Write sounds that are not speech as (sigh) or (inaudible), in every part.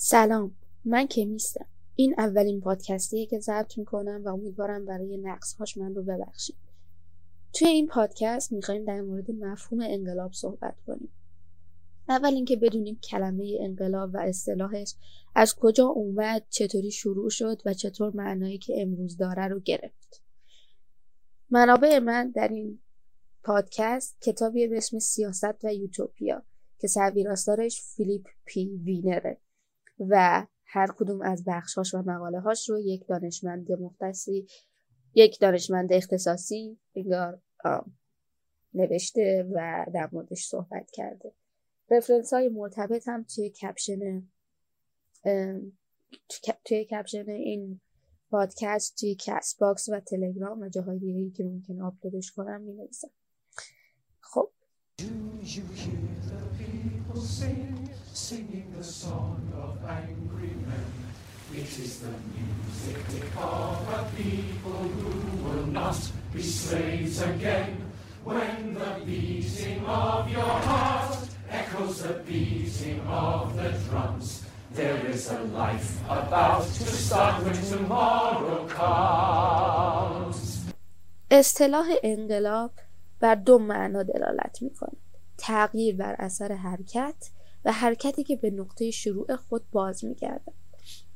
سلام من کمیستم این اولین پادکستیه که ضبط می‌کنم و امیدوارم برای نقصهاش من رو ببخشید. توی این پادکست می‌خوایم در مورد مفهوم انقلاب صحبت کنیم. اول اینکه بدونیم کلمه انقلاب و اصطلاحش از کجا اومد چطوری شروع شد و چطور معنایی که امروز داره رو گرفت. منابع من در این پادکست کتابی به اسم سیاست و یوتوپیا که سرویراستارش فیلیپ پی وینر ه. و هر کدوم از بخشهاش و مقاله هاش رو یک دانشمند متخصصی یک دانشمند اختصاصی انگار نوشته و در موردش صحبت کرده. reference های مرتبط هم توی caption توی caption این پادکست توی کست باکس و تلگرام و جاهای دیگه که ممکنه آپلودش کنم می نویسم خب singing the song of angry men. It is the music of a people who will not be slaves again. When the beating of your heart echoes the beating of the drums, there is a life about to start when tomorrow comes. اصطلاح انقلاب بر دو معنا دلالت می کند. تغییر بر اثر حرکت و حرکتی که به نقطه شروع خود باز میگردد.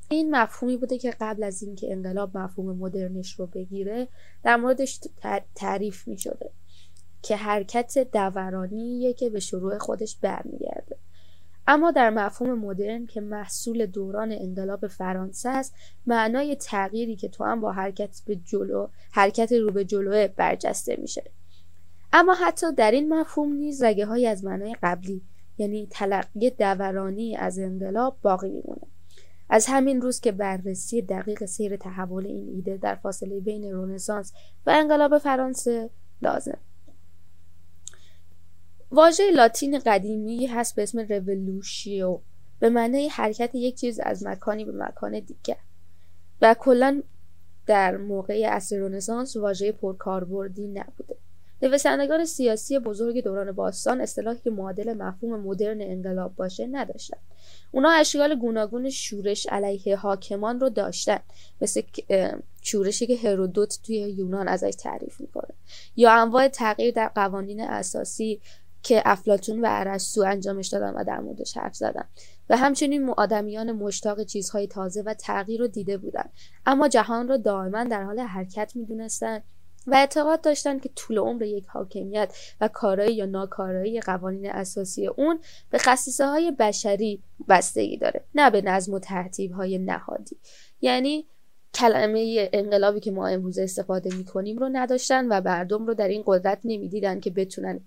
این مفهومی بوده که قبل از اینکه انقلاب مفهوم مدرنش رو بگیره در موردش تعریف می شده که حرکت دورانیه که به شروع خودش برمیگرده. اما در مفهوم مدرن که محصول دوران انقلاب فرانسه است معنای تغییری که تو هم با حرکت به جلو حرکت رو به جلوه برجسته میشه. اما حتی در این مفهوم نیز رگه های از معنای قبلی یعنی تلقی دورانی از انقلاب باقی میمونه. از همین روز که بررسی دقیق سیر تحول این ایده در فاصله بین رونسانس و انقلاب فرانسه لازم. واژه لاتین قدیمی هست به اسم رولوشیو به معنای حرکت یک چیز از مکانی به مکان دیگر. و کلا در موقع عصر رونسانس واژه پرکاربردی نبوده. نویسندگان سیاسی بزرگ دوران باستان اصطلاحی که معادل مفهوم مدرن انقلاب باشه نداشتن اونا اشکال گوناگون شورش علیه حاکمان رو داشتن. مثل شورشی که هرودوت توی یونان ازش تعریف می‌کنه. یا انواع تغییر در قوانین اساسی که افلاتون و ارسطو انجامش دادن و در موردش حرف زدن. و همچنین آدمیان مشتاق چیزهای تازه و تغییر رو دیده بودن. اما جهان رو دائما در حال حرکت می‌دونستن. و اعتقاد داشتند که طول عمر یک حاکمیت و کارایی یا ناکارایی قوانین اساسی اون به خصیصه های بشری بستگی داره نه به نظم و ترتیب های نهادی یعنی کلمه انقلابی که ما امروز استفاده می کنیم رو نداشتن و مردم رو در این قدرت نمی‌دیدن که بتونن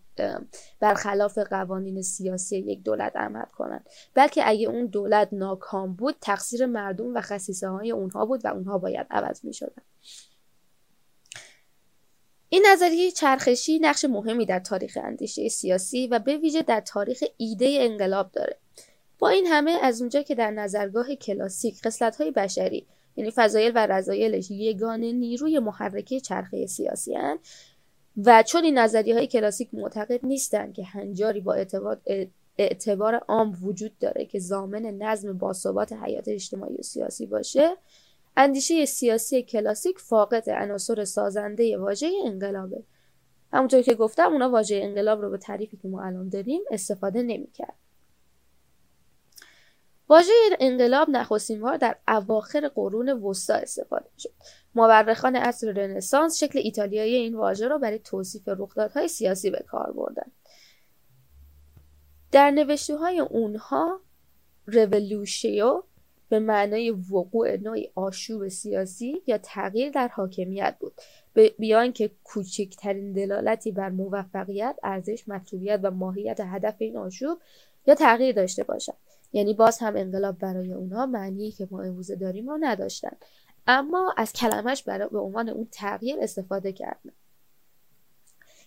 برخلاف قوانین سیاسی یک دولت عمل کنن بلکه اگه اون دولت ناکام بود تقصیر مردم و خصیصه های اونها بود و اونها باید عوض می شدن. این نظریه چرخشی نقش مهمی در تاریخ اندیشه سیاسی و به ویژه در تاریخ ایده انقلاب داره. با این همه از اونجا که در نظرگاه کلاسیک های بشری یعنی فضایل و رضایلش یگانه نیروی محرکه چرخه سیاسی هن و چون این نظریه های کلاسیک معتقد نیستند که هنجاری با اعتبار, اعتبار عام وجود داره که زامن نظم باثبات حیات اجتماعی و سیاسی باشه اندیشه سیاسی کلاسیک فاقد عناصر سازنده واژه انقلابه. همونطور که گفتم اونا واژه انقلاب رو به تعریفی که ما الان داریم استفاده نمی‌کرد. واژه انقلاب نخستین بار در اواخر قرون وسطا استفاده شد مورخان عصر رنسانس شکل ایتالیایی این واژه را برای توصیف رخدادهای سیاسی به کار بردن. در نوشته های اونها رولوشیو به معنای وقوع نوعی آشوب سیاسی یا تغییر در حاکمیت بود. بیان که کوچکترین دلالتی بر موفقیت ارزش مطلوبیت و ماهیت هدف این آشوب یا تغییر داشته باشد. یعنی باز هم انقلاب برای اونها معنی که ما امروزه داریم رو نداشتن. اما از کلمش برای به عنوان اون تغییر استفاده کردن.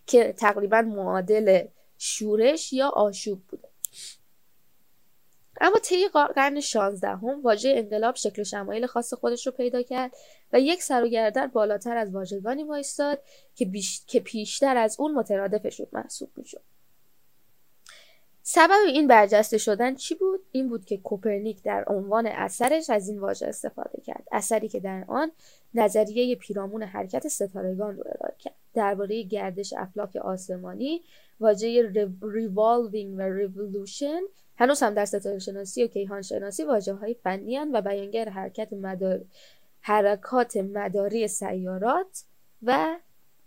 که تقریبا معادل شورش یا آشوب بوده. اما طی قرن شانزدهم واژه انقلاب شکل و شمایل خاص خودش رو پیدا کرد و یک سر و گردن بالاتر از واژگانی وایستاد که, بیش... که پیشتر از اون مترادفش محسوب می‌شد. سبب این برجسته شدن چی بود؟ این بود که کوپرنیک در عنوان اثرش از این واژه استفاده کرد. اثری که در آن نظریه پیرامون حرکت ستارگان رو ارائه کرد. درباره گردش افلاک آسمانی واژه revolving و revolution هنوز هم در ستاره شناسی و کیهان شناسی واژه های فنی و بیانگر حرکت مدار... حرکات مداری سیارات و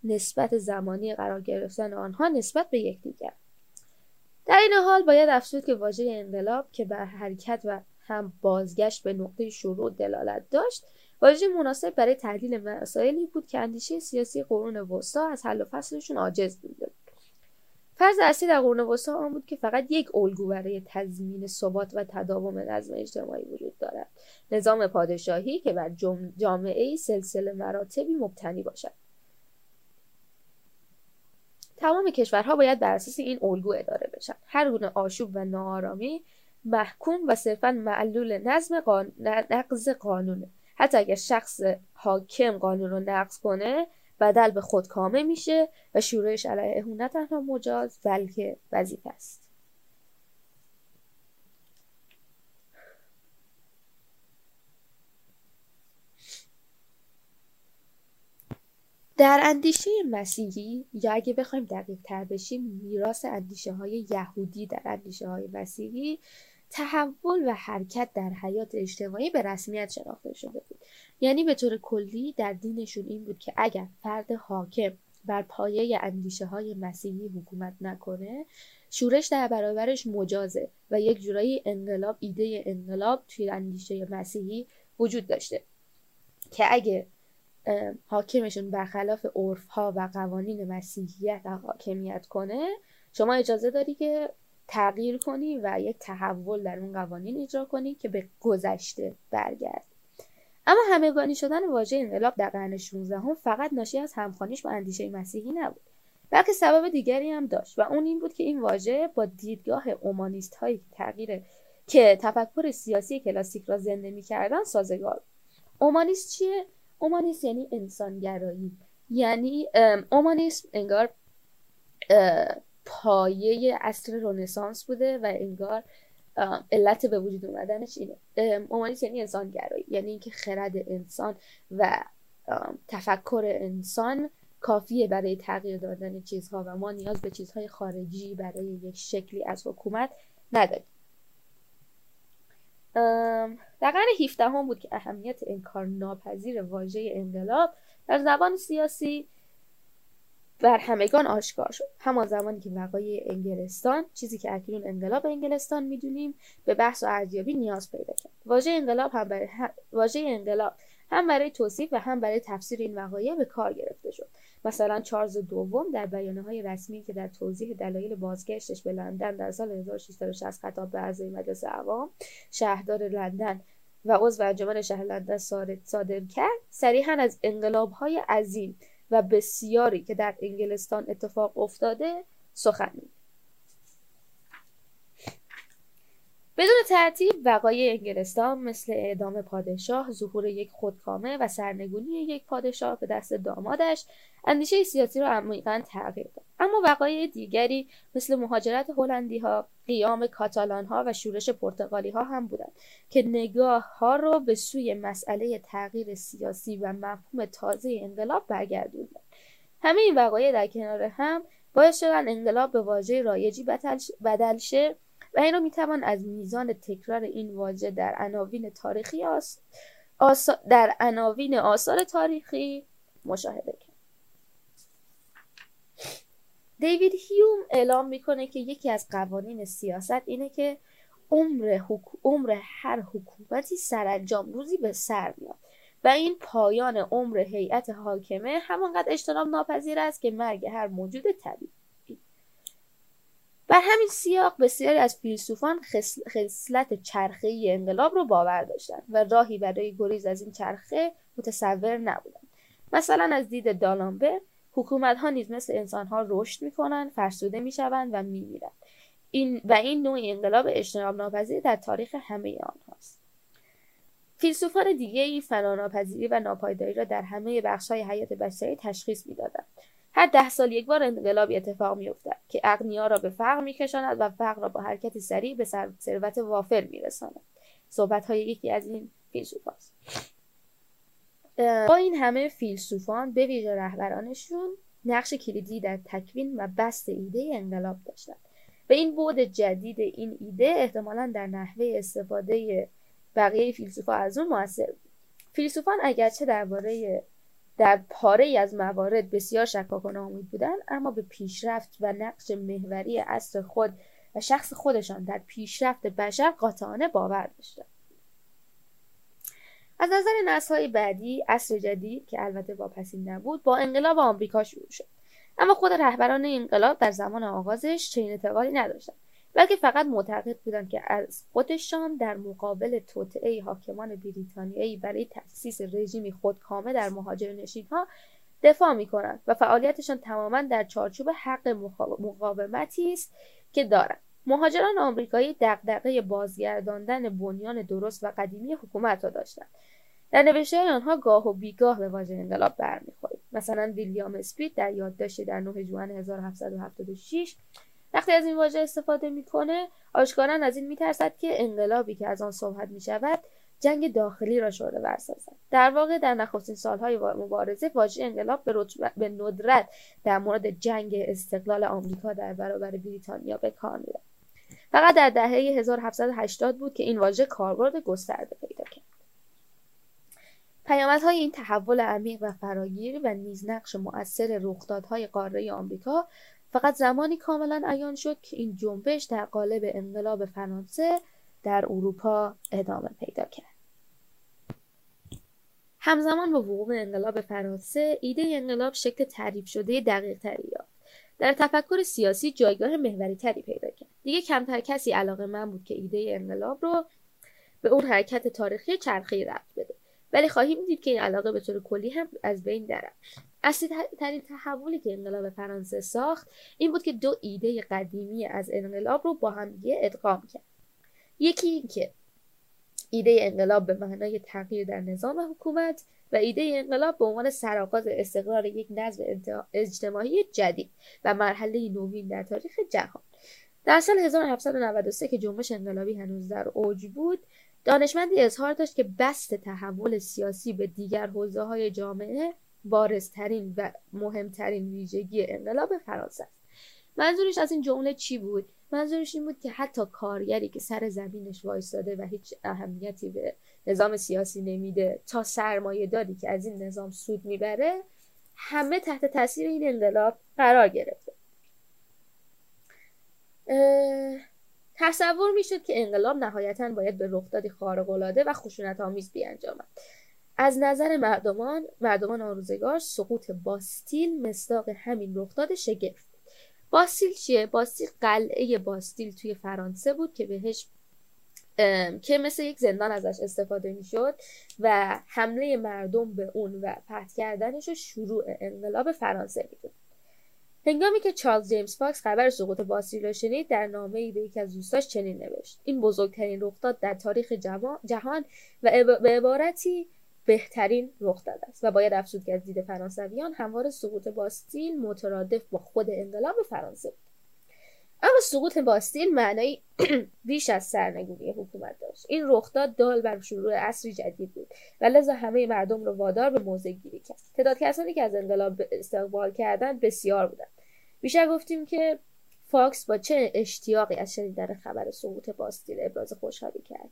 نسبت زمانی قرار گرفتن آنها نسبت به یکدیگر. در این حال باید افزود که واژه انقلاب که بر حرکت و هم بازگشت به نقطه شروع دلالت داشت واژه مناسب برای تحلیل مسائلی بود که اندیشه سیاسی قرون وسطا از حل و فصلشون عاجز بوده فرض اصلی در قرون وسطا آن بود که فقط یک الگو برای تضمین ثبات و تداوم نظم اجتماعی وجود دارد. نظام پادشاهی که بر جامعه سلسله مراتبی مبتنی باشد. تمام کشورها باید بر اساس این الگو اداره بشن. هر گونه آشوب و ناآرامی محکوم و صرفا معلول نظم قان... نقض قانونه. حتی اگر شخص حاکم قانون رو نقض کنه بدل به خود کامه میشه و شورش علیه او نه تنها مجاز بلکه وظیفه است. در اندیشه مسیحی یا اگه بخوایم دقیق تر بشیم میراث اندیشه های یهودی در اندیشه های مسیحی تحول و حرکت در حیات اجتماعی به رسمیت شناخته شده بود. یعنی به طور کلی در دینشون این بود که اگر فرد حاکم بر پایه اندیشه های مسیحی حکومت نکنه شورش در برابرش مجازه و یک جورایی انقلاب ایده انقلاب توی اندیشه مسیحی وجود داشته که اگه حاکمشون برخلاف عرف ها و قوانین مسیحیت حاکمیت کنه شما اجازه داری که تغییر کنی و یک تحول در اون قوانین اجرا کنی که به گذشته برگرد. اما همگانی شدن واژه انقلاب در قرن 16 هم فقط ناشی از همخوانیش با اندیشه مسیحی نبود. بلکه سبب دیگری هم داشت و اون این بود که این واژه با دیدگاه اومانیست هایی تغییر که تفکر سیاسی کلاسیک را زنده می‌کردن سازگار اومانیست چیه؟ اومانیست یعنی انسانگرایی. یعنی اومانیسم انگار پایه اصر رونسانس بوده و انگار علت به وجود اومدنش اینه. اومانیسم یعنی انسانگرایی. یعنی اینکه خرد انسان و تفکر انسان کافیه برای تغییر دادن چیزها و ما نیاز به چیزهای خارجی برای یک شکلی از حکومت نداریم. در قرن 17 هم بود که اهمیت انکار ناپذیر واژه انقلاب در زبان سیاسی بر همگان آشکار شد. همان زمانی که وقایع انگلستان چیزی که اکنون انقلاب انگلستان می‌دونیم به بحث و ارزیابی نیاز پیدا کرد. واژه انقلاب هم برای واژه انقلاب هم برای توصیف و هم برای تفسیر این وقایع به کار گرفته شد. مثلا چارلز دوم در بیانه های رسمی که در توضیح دلایل بازگشتش به لندن در سال 1660 خطاب به اعضای مجلس عوام شهردار لندن و عضو انجمن شهر لندن صادر کرد صریحا از انقلاب های عظیم و بسیاری که در انگلستان اتفاق افتاده سخن بدون ترتیب وقایع انگلستان مثل اعدام پادشاه ظهور یک خودکامه و سرنگونی یک پادشاه به دست دامادش اندیشه سیاسی را عمیقا تغییر داد. اما وقایع دیگری مثل مهاجرت هلندی ها قیام کاتالان ها و شورش پرتغالی ها هم بودند که نگاه ها را به سوی مسئله تغییر سیاسی و مفهوم تازه انقلاب برگردوندند. همه این وقایع در کنار هم باعث شدن انقلاب به واژه رایجی بدل شه و این رو می‌توان از میزان تکرار این واژه در عناوین تاریخی آس... در عناوین آثار تاریخی مشاهده کرد. دیوید هیوم اعلام می‌کنه که یکی از قوانین سیاست اینه که عمر, عمر هر حکومتی سرانجام روزی به سر میاد و این پایان عمر هیئت حاکمه همانقدر اجتناب ناپذیر است که مرگ هر موجود طبیعی. بر همین سیاق بسیاری از فیلسوفان خصلت چرخه انقلاب رو باور داشتند و راهی برای گریز از این چرخه متصور نبودند. مثلا از دید دالامبه حکومت ها نیز مثل انسان ها رشد می‌کنند فرسوده می‌شوند و میمیرند. این و این نوع انقلاب اجتناب ناپذیر در تاریخ همه آنهاست. فیلسوفان دیگه ای فناناپذیری و ناپایداری را در همه بخش های حیات بشری تشخیص می‌دادند. هر ده سال یک بار انقلابی اتفاق میافتد که اغنیا را به فقر میکشاند و فقر را با حرکت سریع به ثروت وافر میرساند. صحبت های یکی از این فیلسوفاست با این همه فیلسوفان به ویژه رهبرانشون نقش کلیدی در تکوین و بست ایده انقلاب داشتند به این بود جدید این ایده احتمالا در نحوه استفاده بقیه فیلسوفا از اون موثر بود. فیلسوفان اگرچه درباره در پاره ای از موارد بسیار شکاک و ناامید بودند اما به پیشرفت و نقش محوری اصر خود و شخص خودشان در پیشرفت بشر قاطعانه باور داشتند. از نظر نسل بعدی اصر جدید که البته واپسین نبود با انقلاب آمریکا شروع شد. اما خود رهبران انقلاب در زمان آغازش چنین اعتقادی نداشتند. بلکه فقط معتقد بودند که از خودشان در مقابل توطعه حاکمان بریتانیایی برای تأسیس رژیمی خودکامه در مهاجرنشین ها دفاع می کنند و فعالیتشان تماما در چارچوب حق مقاومتی است که دارند مهاجران آمریکایی دغدغه بازگرداندن بنیان درست و قدیمی حکومت را داشتند. در نوشته آنها گاه و بیگاه به واژه انقلاب برمیخورید مثلا ویلیام اسپید در یادداشتی در 9 جوان 1776 وقتی از این واژه استفاده می‌کنه آشکارا از این میترسد که انقلابی که از آن صحبت می‌شود جنگ داخلی را شعله ور در واقع در نخستین سالهای مبارزه واژه انقلاب به, به ندرت در مورد جنگ استقلال آمریکا در برابر بریتانیا به کار می‌رفت. فقط در دهه 1780 بود که این واژه کاربرد گسترده پیدا کرد. پیامدهای این تحول عمیق و فراگیر و نیز نقش مؤثر رخدادهای قاره آمریکا فقط زمانی کاملا عیان شد که این جنبش در قالب انقلاب فرانسه در اروپا ادامه پیدا کرد. همزمان با وقوع انقلاب فرانسه ایده انقلاب شکل تعریف شده دقیق تری یافت. در تفکر سیاسی جایگاه محوری تری پیدا کرد. دیگه کمتر کسی علاقه من بود که ایده انقلاب رو به اون حرکت تاریخی چرخی رفت بده. ولی خواهیم دید که این علاقه به طور کلی هم از بین درم اصلی ترین تحولی که انقلاب فرانسه ساخت این بود که دو ایده قدیمی از انقلاب رو با هم ادغام کرد. یکی این که ایده انقلاب به معنای تغییر در نظام حکومت و ایده انقلاب به عنوان سرآغاز استقرار یک نظم اجتماعی جدید و مرحله نوین در تاریخ جهان. در سال 1793 که جنبش انقلابی هنوز در اوج بود دانشمندی اظهار داشت که بست تحول سیاسی به دیگر حوزه های جامعه بارزترین و مهمترین ویژگی انقلاب فرانسه است. منظورش از این جمله چی بود؟ منظورش این بود که حتی کارگری که سر زمینش وایستاده و هیچ اهمیتی به نظام سیاسی نمیده تا سرمایه داری که از این نظام سود می‌بره همه تحت تاثیر این انقلاب قرار گرفته. تصور می‌شد که انقلاب نهایتا باید به رخدادی خارق‌العاده و خشونت آمیز بیانجامد. از نظر مردمان مردمان آن روزگار سقوط باستیل مصداق همین رخداد شگفت. باستیل چیه؟ باستیل قلعه باستیل توی فرانسه بود که بهش که مثل یک زندان ازش استفاده می‌شد و حمله مردم به اون و فتح کردنش و شروع انقلاب فرانسه بود هنگامی که چارلز جیمز فاکس خبر سقوط باستیل را شنید در نامه ای به یکی از دوستاش چنین نوشت. این بزرگترین رخداد در تاریخ جهان و به عبارتی بهترین رخ داده است و باید افزود که از دید فرانسویان هموار سقوط باستیل مترادف با خود انقلاب فرانسه بود. اما سقوط باستیل معنایی (clears throat) بیش از سرنگونی حکومت داشت. این رخداد دال بر شروع عصری جدید بود و لذا همه مردم رو وادار به موضع گیری کرد. تعداد کسانی که از انقلاب استقبال کردند بسیار بودند. بیشتر گفتیم که فاکس با چه اشتیاقی از شنیدن خبر سقوط باستیل ابراز خوشحالی کرد.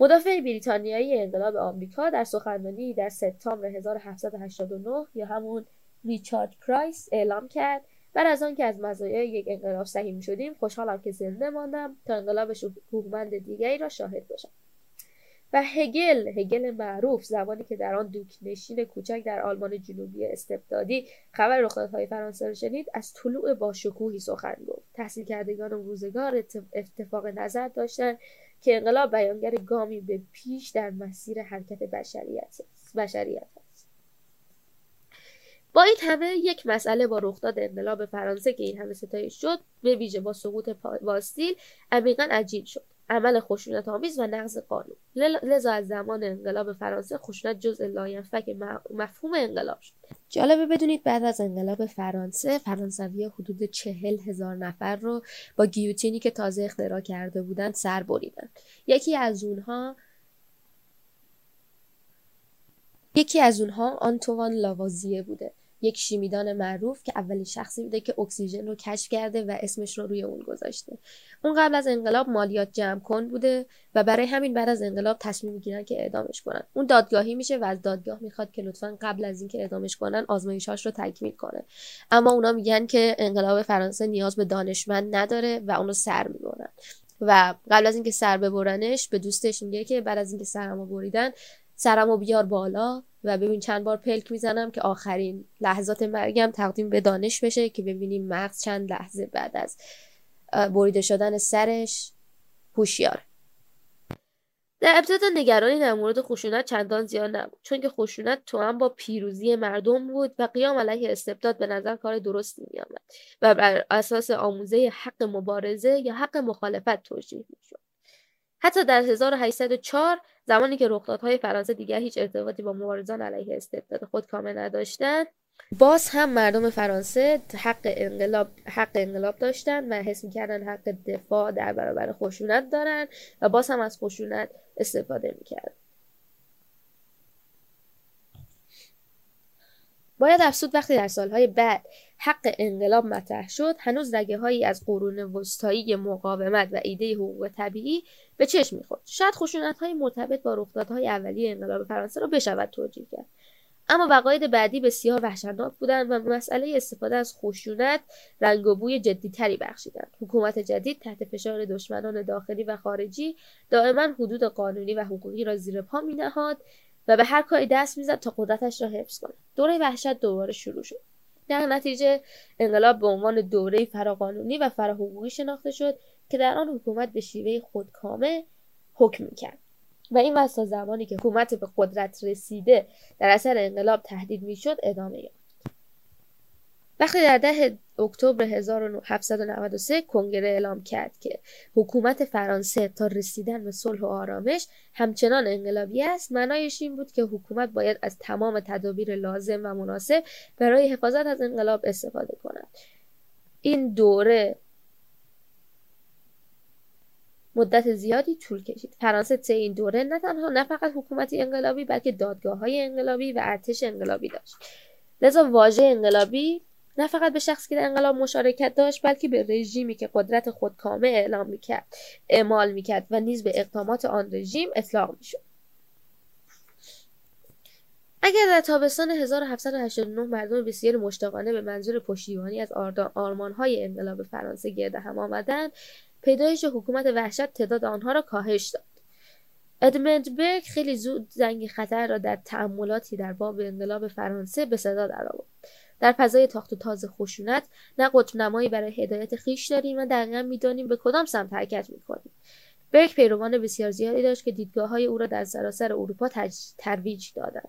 مدافع بریتانیایی انقلاب آمریکا در سخنرانی در سپتامبر 1789 یا همون ریچارد پرایس اعلام کرد. بعد از آنکه از مزایای یک انقلاب سهیم شدیم خوشحالم که زنده ماندم تا انقلاب شکوهمند دیگری را شاهد باشم. و هگل هگل معروف زمانی که در آن دوک نشین کوچک در آلمان جنوبی استبدادی خبر رخدادهای فرانسه را شنید از طلوع با شکوهی سخن گفت. تحصیل کردگان روزگار اتفاق نظر داشتند که انقلاب بیانگر گامی به پیش در مسیر حرکت بشریت بشریت است. با این همه یک مسئله با رخداد انقلاب فرانسه که این همه ستایش شد به ویژه با سقوط باستیل عمیقا عجین شد. عمل خشونت آمیز و نقض قانون. لذا از زمان انقلاب فرانسه خشونت جزء لاینفک مفهوم انقلاب شد. جالبه بدونید بعد از انقلاب فرانسه فرانسوی حدود چهل هزار نفر رو با گیوتینی که تازه اختراع کرده بودند سر بریدن یکی از اونها یکی از اونها آنتوان لاوازیه بوده. یک شیمیدان معروف که اولین شخصی بوده که اکسیژن رو کشف کرده و اسمش رو روی اون گذاشته. اون قبل از انقلاب مالیات جمع کن بوده و برای همین بعد از انقلاب تصمیم می‌گیرن که اعدامش کنن. اون دادگاهی میشه و از دادگاه می‌خواد که لطفا قبل از اینکه اعدامش کنن آزمایشاش رو تکمیل کنه. اما اونا میگن که انقلاب فرانسه نیاز به دانشمند نداره و اونو سر می‌برن. و قبل از اینکه سر ببرنش به دوستش میگه که بعد از اینکه سرمو بریدن سرمو بیار بالا و ببین چند بار پلک می‌زنم که آخرین لحظات مرگم تقدیم به دانش بشه که ببینیم مغز چند لحظه بعد از بریده شدن سرش هوشیار. در ابتدا نگرانی در مورد خشونت چندان زیاد نبود چون که خشونت تو هم با پیروزی مردم بود و قیام علیه استبداد به نظر کار درستی میآمد و بر اساس آموزه حق مبارزه یا حق مخالفت توجیه می‌شد. حتی در 1804 زمانی که رخدادهای فرانسه دیگر هیچ ارتباطی با مبارزان علیه استبداد خود کامل نداشتند باز هم مردم فرانسه حق انقلاب حق انقلاب داشتن و حس می‌کردن حق دفاع در برابر خشونت دارن و باز هم از خشونت استفاده می‌کرد باید افسود وقتی در سالهای بعد حق انقلاب مطرح شد هنوز رگه هایی از قرون وسطایی مقاومت و ایده حقوق طبیعی به چشم می‌خورد. شاید خشونت های مرتبط با رخدادهای اولیه انقلاب فرانسه را بشود توجیه کرد. اما وقاید بعدی بسیار وحشتناک بودند و مسئله استفاده از خشونت رنگ و بوی جدیتری بخشیدند. حکومت جدید تحت فشار دشمنان داخلی و خارجی دائما حدود قانونی و حقوقی را زیر پا مینهاد و به هر کاری دست می‌زد تا قدرتش را حفظ کند. دوره وحشت دوباره شروع شد. در نتیجه انقلاب به عنوان دوره فراقانونی و فراحقوقی شناخته شد که در آن حکومت به شیوه خودکامه حکم می‌کرد. و این واسه زمانی که حکومت به قدرت رسیده در اثر انقلاب تهدید می‌شد ادامه یافت. وقتی در ده اکتبر 1793 کنگره اعلام کرد که حکومت فرانسه تا رسیدن به صلح و آرامش همچنان انقلابی است معنایش این بود که حکومت باید از تمام تدابیر لازم و مناسب برای حفاظت از انقلاب استفاده کند. این دوره مدت زیادی طول کشید. فرانسه طی این دوره نه تنها نه فقط حکومتی انقلابی بلکه دادگاه های انقلابی و ارتش انقلابی داشت. لذا واژه انقلابی نه فقط به شخصی که در انقلاب مشارکت داشت بلکه به رژیمی که قدرت خودکامه اعلام می‌کرد اعمال می‌کرد و نیز به اقدامات آن رژیم اطلاق می‌شد. اگر در تابستان 1789 مردم بسیار مشتاقانه به منظور پشتیبانی از آرمانهای انقلاب فرانسه گرد هم آمدند پیدایش حکومت وحشت تعداد آنها را کاهش داد. ادمند برگ خیلی زود زنگ خطر را در تأملاتی در باب انقلاب فرانسه به صدا درآورد. در فضای تاخت و تاز خشونت نه قطب نمایی برای هدایت خیش داریم و دقیقا می‌دانیم به کدام سمت حرکت می‌کنیم برگ پیروان بسیار زیادی داشت که دیدگاه های او را در سراسر اروپا ترویج دادند.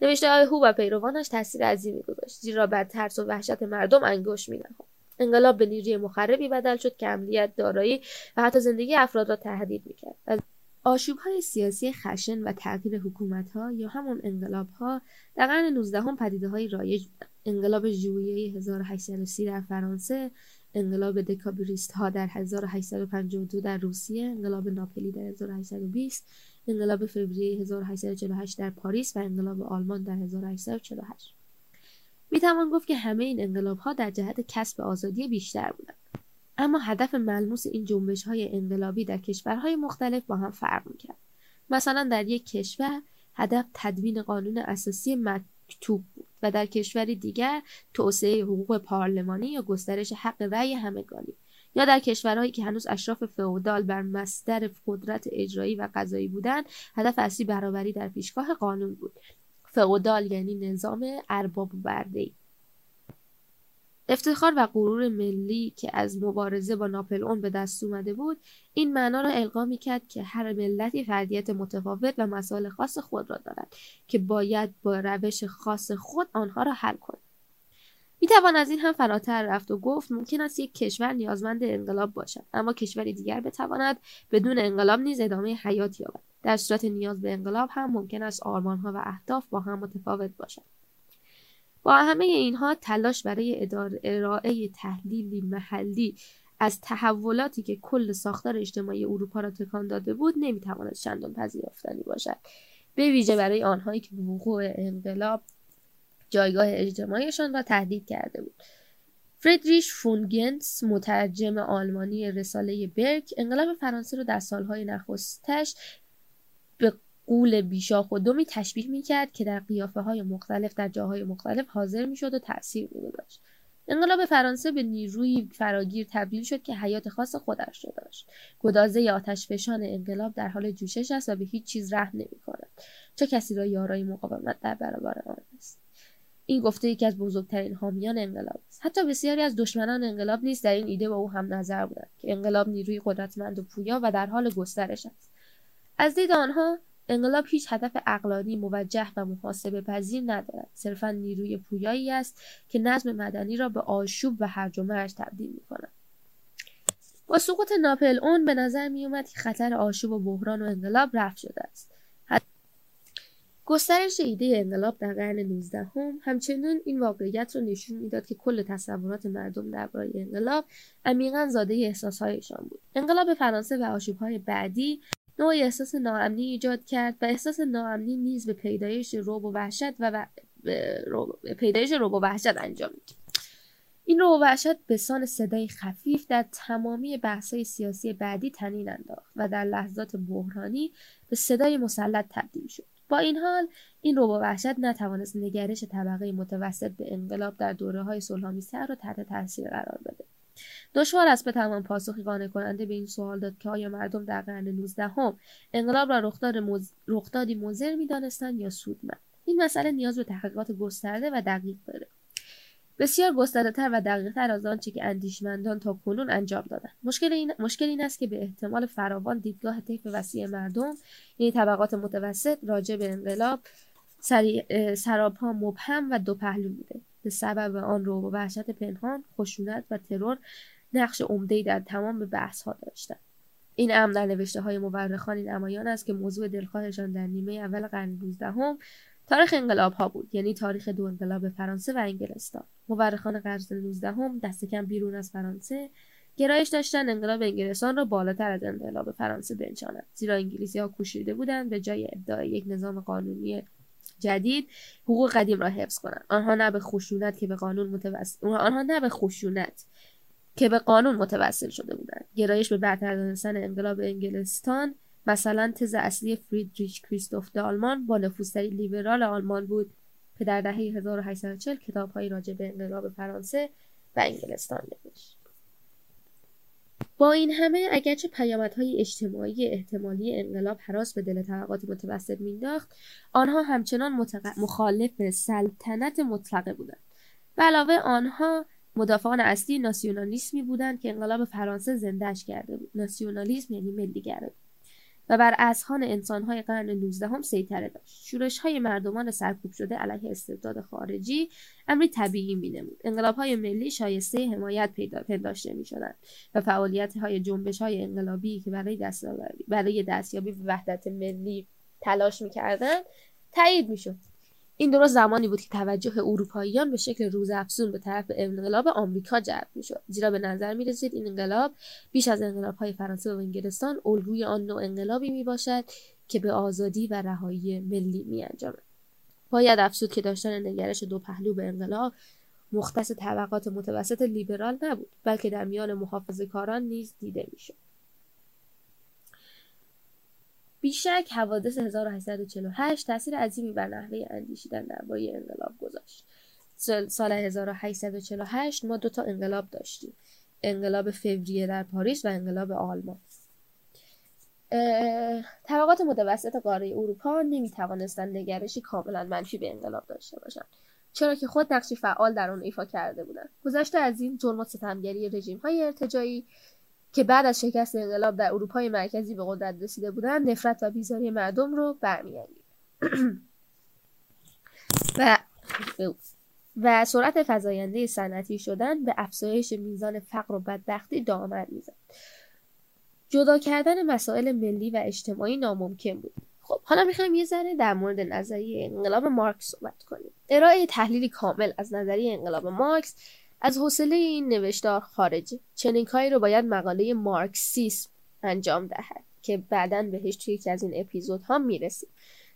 نوشته های هو و پیروانش تاثیر عظیمی گذاشت زیرا بر ترس و وحشت مردم انگشت مینهاد. انقلاب به نیروی مخربی بدل شد که امنیت دارایی و حتی زندگی افراد را تهدید می‌کرد. آشوب های سیاسی خشن و تغییر حکومت ها یا همون انقلاب ها در قرن 19 هم پدیده های رایج انقلاب ژوئیه 1830 در فرانسه انقلاب دکابریست ها در 1852 در روسیه انقلاب ناپلی در 1820 انقلاب فوریه 1848 در پاریس و انقلاب آلمان در 1848 می توان گفت که همه این انقلاب ها در جهت کسب آزادی بیشتر بودند. اما هدف ملموس این جنبش های انقلابی در کشورهای مختلف با هم فرق می‌کرد. مثلا در یک کشور هدف تدوین قانون اساسی مکتوب بود و در کشوری دیگر توسعه حقوق پارلمانی یا گسترش حق رأی همگانی یا در کشورهایی که هنوز اشراف فئودال بر مصدر قدرت اجرایی و قضایی بودند هدف اصلی برابری در پیشگاه قانون بود. فئودال یعنی نظام ارباب برده افتخار و غرور ملی که از مبارزه با ناپلئون به دست اومده بود این معنا را القا می‌کرد که هر ملتی فردیت متفاوت و مسائل خاص خود را دارد که باید با روش خاص خود آنها را حل کند. می‌توان از این هم فراتر رفت و گفت ممکن است یک کشور نیازمند انقلاب باشد اما کشوری دیگر بتواند بدون انقلاب نیز ادامه حیات یابد. در صورت نیاز به انقلاب هم ممکن است آرمانها و اهداف با هم متفاوت باشد با همه اینها تلاش برای ارائه تحلیلی محلی از تحولاتی که کل ساختار اجتماعی اروپا را تکان داده بود نمی‌تواند چندان پذیرفتنی باشد. به ویژه برای آنهایی که وقوع انقلاب جایگاه اجتماعیشان را تهدید کرده بود. فردریش فونگنس مترجم آلمانی رساله برک انقلاب فرانسه را در سالهای نخستش به قول بیشاخ و دومی تشبیه می‌کرد که در قیافه های مختلف در جاهای مختلف حاضر می‌شد و تاثیر میگذاشت انقلاب فرانسه به نیروی فراگیر تبدیل شد که حیات خاص خودش را داشت. گدازه آتش فشان انقلاب در حال جوشش است و به هیچ چیز رحم نمی کند چه کسی را یارای مقاومت در برابر آن است؟ این گفته یکی از بزرگترین حامیان انقلاب است. حتی بسیاری از دشمنان انقلاب نیز در این ایده با او هم نظر بودند که انقلاب نیروی قدرتمند و پویا و در حال گسترش است. از دید آنها انقلاب هیچ هدف اقلانی موجه و محاسبه پذیر ندارد. صرفا نیروی پویایی است که نظم مدنی را به آشوب و هرج و مرج تبدیل می کند با سقوط ناپل اون به نظر می اومد که خطر آشوب و بحران و انقلاب رفع شده است. گسترش ایده انقلاب در قرن 19 هم همچنین این واقعیت را نشون می‌داد که کل تصورات مردم درباره انقلاب عمیقا زاده احساسهایشان بود. انقلاب فرانسه و آشوبهای بعدی نوعی احساس ناامنی ایجاد کرد و احساس ناامنی نیز به پیدایش روب و وحشت و, پیدایش روب و وحشت انجام می‌داد. این روب و وحشت به سان صدای خفیف در تمامی بحث‌های سیاسی بعدی تنین انداخت و در لحظات بحرانی به صدای مسلط تبدیل شد. با این حال این روب و وحشت نتوانست نگرش طبقه متوسط به انقلاب در دوره های صلحآمیزتر را تحت تاثیر قرار بده. دشوار است بتوان پاسخی قانع کننده به این سوال داد که آیا مردم در قرن نوزدهم انقلاب را رخداد مز... رخدادی مضر می‌دانستند یا سودمند؟ این مسئله نیاز به تحقیقات گسترده و دقیق دارد بسیار گستردهتر و دقیقتر از آنچه که اندیشمندان تا کنون انجام دادند. مشکل این, مشکل این است که به احتمال فراوان دیدگاه طیف وسیع مردم یعنی طبقات متوسط راجع به انقلاب سرابها مبهم و دو پهلو بوده به سبب آن رو و وحشت پنهان خشونت و ترور نقش عمدهای در تمام بحث ها داشتند. این امر در نوشته های مورخان نمایان است که موضوع دلخواهشان در نیمه اول قرن دوزدهم تاریخ انقلاب ها بود یعنی تاریخ دو انقلاب فرانسه و انگلستان. مورخان قرن نوزدهم دست کم بیرون از فرانسه گرایش داشتن انقلاب انگلستان را بالاتر از انقلاب فرانسه بنشانند زیرا انگلیسی ها کوشیده بودند به جای ابداع یک نظام قانونی جدید حقوق قدیم را حفظ کنند آنها نه به خشونت که به قانون متوسل آنها نه به خشونت که به قانون متوسل شده بودند. گرایش به برتر دانستن انقلاب انگلستان مثلا تز اصلی فریدریش کریستوف دالمان با نفوذترین لیبرال آلمان بود که در دهه 1840 کتابهایی راجع به انقلاب فرانسه و انگلستان نوشت. با این همه اگرچه پیامدهای اجتماعی احتمالی انقلاب حراس به دل طبقات متوسط مینداخت آنها همچنان مخالف سلطنت مطلقه بودند. به علاوه آنها مدافعان اصلی ناسیونالیسمی بودند که انقلاب فرانسه زندهش کرده بود. ناسیونالیسم یعنی ملیگرایی. و بر اذهان انسانهای قرن نوزدهم سیطره داشت. شورشهای مردمان سرکوب شده علیه استبداد خارجی امری طبیعی مینمود. انقلابهای ملی شایسته حمایت پیدا پنداشته می‌شدند و فعالیتهای جنبشهای انقلابی که برای دستیابی برای دستیابی به وحدت ملی تلاش می‌کردند تایید می‌شد. این درست زمانی بود که توجه اروپاییان به شکل روزافزون به طرف انقلاب آمریکا جلب می‌شد زیرا به نظر می رسید این انقلاب بیش از انقلاب های فرانسه و انگلستان الگوی آن نوع انقلابی می باشد که به آزادی و رهایی ملی می انجامد. باید افزود که داشتن نگرش دو پهلو به انقلاب مختص طبقات متوسط لیبرال نبود بلکه در میان محافظه کاران نیز دیده می‌شد. بیشک حوادث 1848 تاثیر عظیمی بر نحوه اندیشیدن درباره انقلاب گذاشت. سال 1848 ما دو تا انقلاب داشتیم. انقلاب فوریه در پاریس و انقلاب آلمان. طبقات متوسط قاره اروپا نمی توانستند نگرشی کاملا منفی به انقلاب داشته باشند چرا که خود نقشی فعال در آن ایفا کرده بودند. گذشته از این ظلم و ستمگری رژیم های ارتجایی که بعد از شکست انقلاب در اروپای مرکزی به قدرت رسیده بودند نفرت و بیزاری مردم رو برمیانگید (clears throat) و و سرعت فزاینده صنعتی شدن به افزایش میزان فقر و بدبختی دامن می‌زد. جدا کردن مسائل ملی و اجتماعی ناممکن بود. خب حالا می‌خوایم یه ذره در مورد نظریه انقلاب مارکس صحبت کنیم. ارائه تحلیلی کامل از نظریه انقلاب مارکس از حوصله این نوشتار خارجه. چنین کاری رو باید مقاله مارکسیسم انجام دهد که بعدا بهش توی یکی از این اپیزودها می‌رسیم.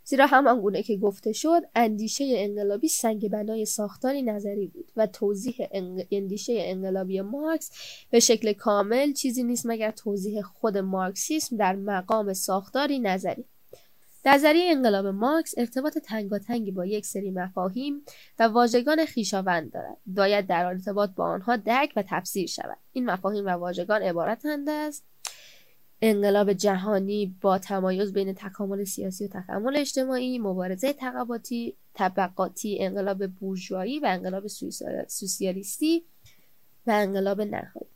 زیرا همان گونه که گفته شد اندیشه انقلابی سنگ بنای ساختاری نظری بود و توضیح اندیشه انقلابی مارکس به شکل کامل چیزی نیست مگر توضیح خود مارکسیسم در مقام ساختاری نظری. نظریه انقلاب مارکس ارتباط تنگاتنگی با یک سری مفاهیم و واژگان خویشاوند دارد. باید در ارتباط با آنها درک و تفسیر شود. این مفاهیم و واژگان عبارتند از انقلاب جهانی با تمایز بین تکامل سیاسی و تکامل اجتماعی مبارزه طبقاتی طبقاتی انقلاب بورژوایی و انقلاب سوسیالیستی و انقلاب نهایی.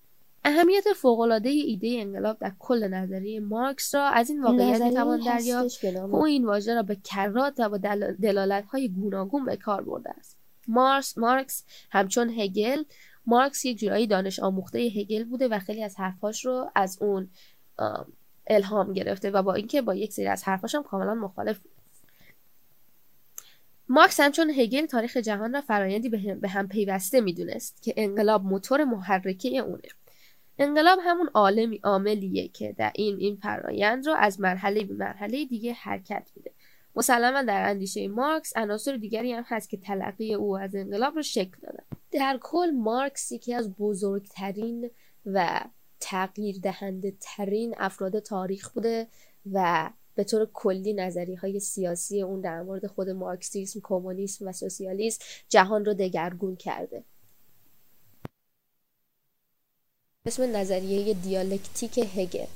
اهمیت فوقالعاده ایده انقلاب در کل نظریه مارکس را از این واقعیت می‌توان دریافت که او این واژه را به کرات و با دلالت های گوناگون به کار برده است. مارس مارکس همچون هگل مارکس یک جورایی دانش آموخته هگل بوده و خیلی از حرفاش رو از اون الهام گرفته و با اینکه با یک سری از حرفاش هم کاملا مخالف بود. مارکس همچون هگل تاریخ جهان را فرایندی به هم پیوسته می‌دونست که انقلاب موتور محرکه اونه. انقلاب همون عالمی عاملیه که در این این فرایند رو از مرحله به مرحله دیگه حرکت میده مسلما در اندیشه مارکس عناصر دیگری هم هست که تلقی او از انقلاب رو شکل دادن در کل مارکس یکی از بزرگترین و تغییر دهنده ترین افراد تاریخ بوده و به طور کلی نظری های سیاسی اون در مورد خود مارکسیسم، کمونیسم و سوسیالیسم جهان رو دگرگون کرده. اسم نظریه دیالکتیک هگل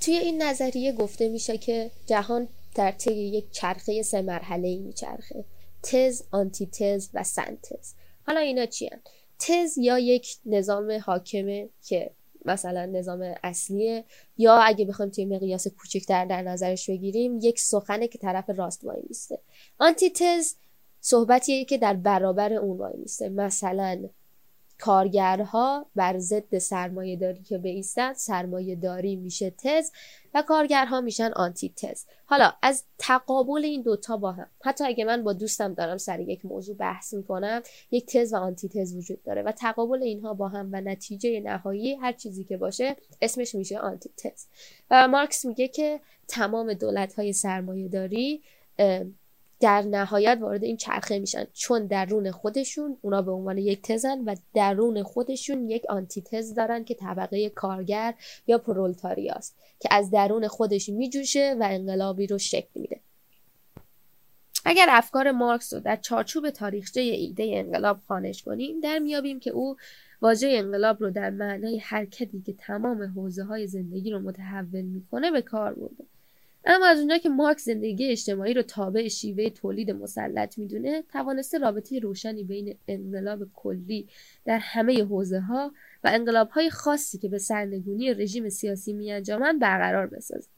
توی این نظریه گفته میشه که جهان در طی یک چرخه سه مرحله ای میچرخه. تز، آنتی تز و سنتز. حالا اینا چی هن؟ تز یا یک نظام حاکمه که مثلا نظام اصلیه یا اگه بخوایم توی مقیاس کوچکتر در نظرش بگیریم یک سخنه که طرف راست وای میسته. آنتی تز صحبتیه که در برابر اون وای میسته. مثلا کارگرها بر ضد سرمایه داری که بیستن سرمایه داری میشه تز و کارگرها میشن آنتی تز. حالا از تقابل این دوتا با هم. حتی اگه من با دوستم دارم سر یک موضوع بحث می‌کنم یک تز و آنتی تز وجود داره و تقابل اینها با هم و نتیجه نهایی هر چیزی که باشه اسمش میشه آنتی تز. و مارکس میگه که تمام دولت های سرمایه داری در نهایت وارد این چرخه میشن. چون درون خودشون اونا به عنوان یک تزن و درون خودشون یک آنتی تز دارن که طبقه کارگر یا پرولتاریاست که از درون خودش میجوشه و انقلابی رو شکل میده. اگر افکار مارکس رو در چارچوب تاریخچه ایده انقلاب خانش کنیم در میابیم که او واژه انقلاب رو در معنای حرکتی که تمام حوزه های زندگی رو متحول می‌کنه به کار برده. اما از اونجا که مارکس زندگی اجتماعی رو تابع شیوه تولید مسلط می‌دونه توانسته رابطه روشنی بین انقلاب کلی در همه حوزه ها و انقلاب های خاصی که به سرنگونی رژیم سیاسی میانجامند برقرار بسازه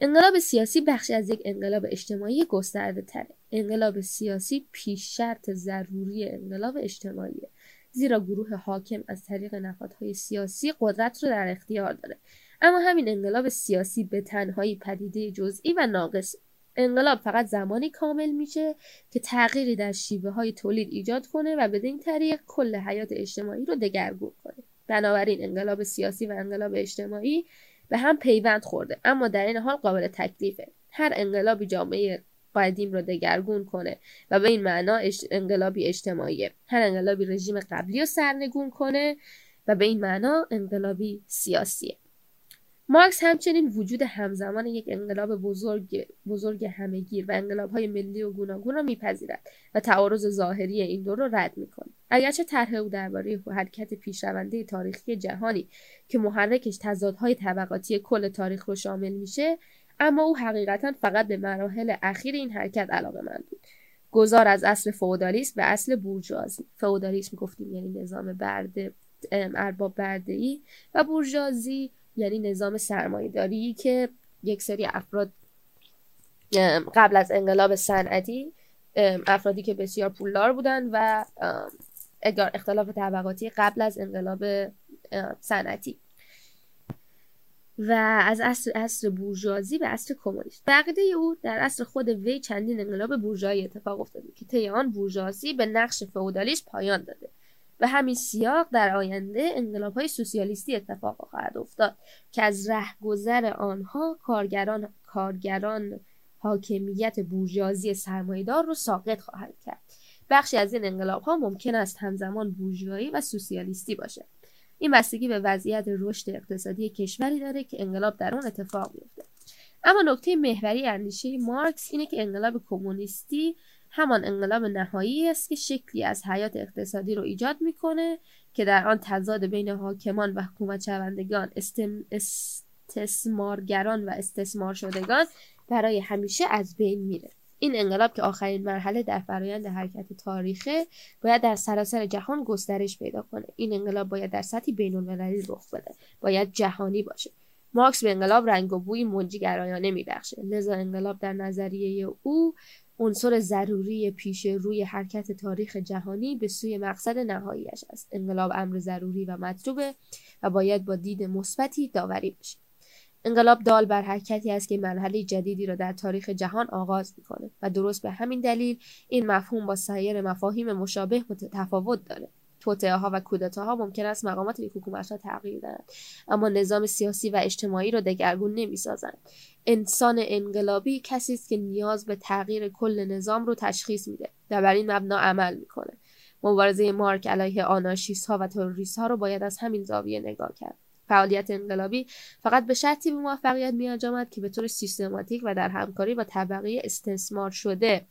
انقلاب سیاسی بخشی از یک انقلاب اجتماعی گسترده تره انقلاب سیاسی پیش شرط ضروری انقلاب اجتماعیه زیرا گروه حاکم از طریق نهادهای سیاسی قدرت رو در اختیار داره. اما همین انقلاب سیاسی به تنهایی پدیده جزئی و ناقص انقلاب فقط زمانی کامل میشه که تغییری در شیوه های تولید ایجاد کنه و بدین طریق کل حیات اجتماعی رو دگرگون کنه. بنابراین انقلاب سیاسی و انقلاب اجتماعی به هم پیوند خورده اما در این حال قابل تکلیفه. هر انقلابی جامعه قدیم رو دگرگون کنه و به این معنا انقلابی اجتماعیه. هر انقلابی رژیم قبلی رو سرنگون کنه و به این معنا انقلابی سیاسیه. مارکس همچنین وجود همزمان یک انقلاب بزرگ, بزرگ همهگیر و انقلاب های ملی و گوناگون را میپذیرد و تعارض ظاهری این دو را رد می‌کند. اگرچه طرح او درباره حرکت پیشرونده تاریخی جهانی که محرکش تضادهای طبقاتی کل تاریخ رو شامل میشه اما او حقیقتا فقط به مراحل اخیر این حرکت علاقه من بود. گذار از اصل فودالیسم به اصل بورژوازی. فودالیسم گفتیم یعنی نظام برده ارباب برده ای و بورژوازی یعنی نظام سرمایهداری که یک سری افراد قبل از انقلاب صنعتی افرادی که بسیار پولدار بودن و اختلاف طبقاتی قبل از انقلاب صنعتی. و از اصر اصر بورژوازی به اصر کمونیست. بقیده او در اصر خود وی چندین انقلاب بورژوایی اتفاق افتاده که طی آن بورژوازی به نقش فئودالیسم پایان داده. و همین سیاق در آینده انقلاب های سوسیالیستی اتفاق خواهد افتاد که از رهگذر آنها کارگران کارگران حاکمیت بورژوازی سرمایهدار رو ساقط خواهد کرد. بخشی از این انقلاب ها ممکن است همزمان بورژوایی و سوسیالیستی باشه. این بستگی به وضعیت رشد اقتصادی کشوری داره که انقلاب در اون اتفاق میفته اما نکته محوری اندیشه مارکس اینه که انقلاب کمونیستی همان انقلاب نهایی است که شکلی از حیات اقتصادی رو ایجاد می‌کنه که در آن تضاد بین حاکمان و حکومت شوندگان استثمارگران و استثمار شدگان برای همیشه از بین میره. این انقلاب که آخرین مرحله در فرایند حرکت تاریخه باید در سراسر جهان گسترش پیدا کنه. این انقلاب باید در سطحی بین المللی رخ بده. باید جهانی باشه. مارکس به انقلاب رنگ و بوی منجیگرایانه میبخشه. لذا انقلاب در نظریه او عنصر ضروری پیش روی حرکت تاریخ جهانی به سوی مقصد نهاییش است. انقلاب امر ضروری و مطلوبه و باید با دید مثبتی داوری بشه. انقلاب دال بر حرکتی است که مرحله جدیدی را در تاریخ جهان آغاز می‌کنه و درست به همین دلیل این مفهوم با سایر مفاهیم مشابه تفاوت داره توطعه ها و کودتاها ممکن است مقامات یک حکومت را تغییر دهند. اما نظام سیاسی و اجتماعی را دگرگون نمی‌سازند. انسان انقلابی کسی است که نیاز به تغییر کل نظام رو تشخیص میده و بر این مبنا عمل می‌کنه. مبارزه مارک علیه آناشیست ها و تروریست ها رو باید از همین زاویه نگاه کرد. فعالیت انقلابی فقط به شرطی به موفقیت میانجامد که به طور سیستماتیک و در همکاری با طبقه استثمار شده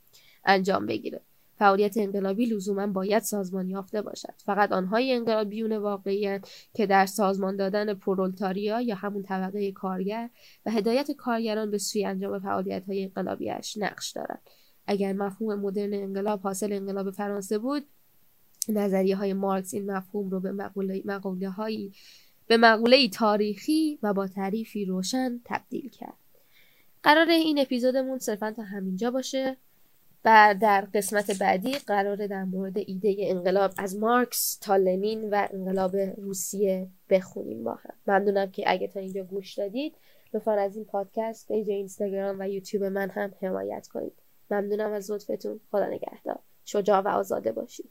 انجام بگیره. فعالیت انقلابی لزوما باید سازمان یافته باشد. فقط آنهای انقلابیون واقعی که در سازمان دادن پرولتاریا یا همون طبقه کارگر و هدایت کارگران به سوی انجام فعالیت های انقلابیش نقش دارند. اگر مفهوم مدرن انقلاب حاصل انقلاب فرانسه بود نظریه های مارکس این مفهوم رو به مقوله, مقوله به مقوله تاریخی و با تعریفی روشن تبدیل کرد. قراره این اپیزودمون صرفا تا همینجا باشه. و در قسمت بعدی قراره در مورد ایده انقلاب از مارکس تا لنین و انقلاب روسیه بخونیم با هم. ممنونم که اگه تا اینجا گوش دادید لطفا از این پادکست page اینستاگرام و یوتیوب من هم حمایت کنید. ممنونم از لطفتون. خدا نگهدار. شجاع و آزاده باشید.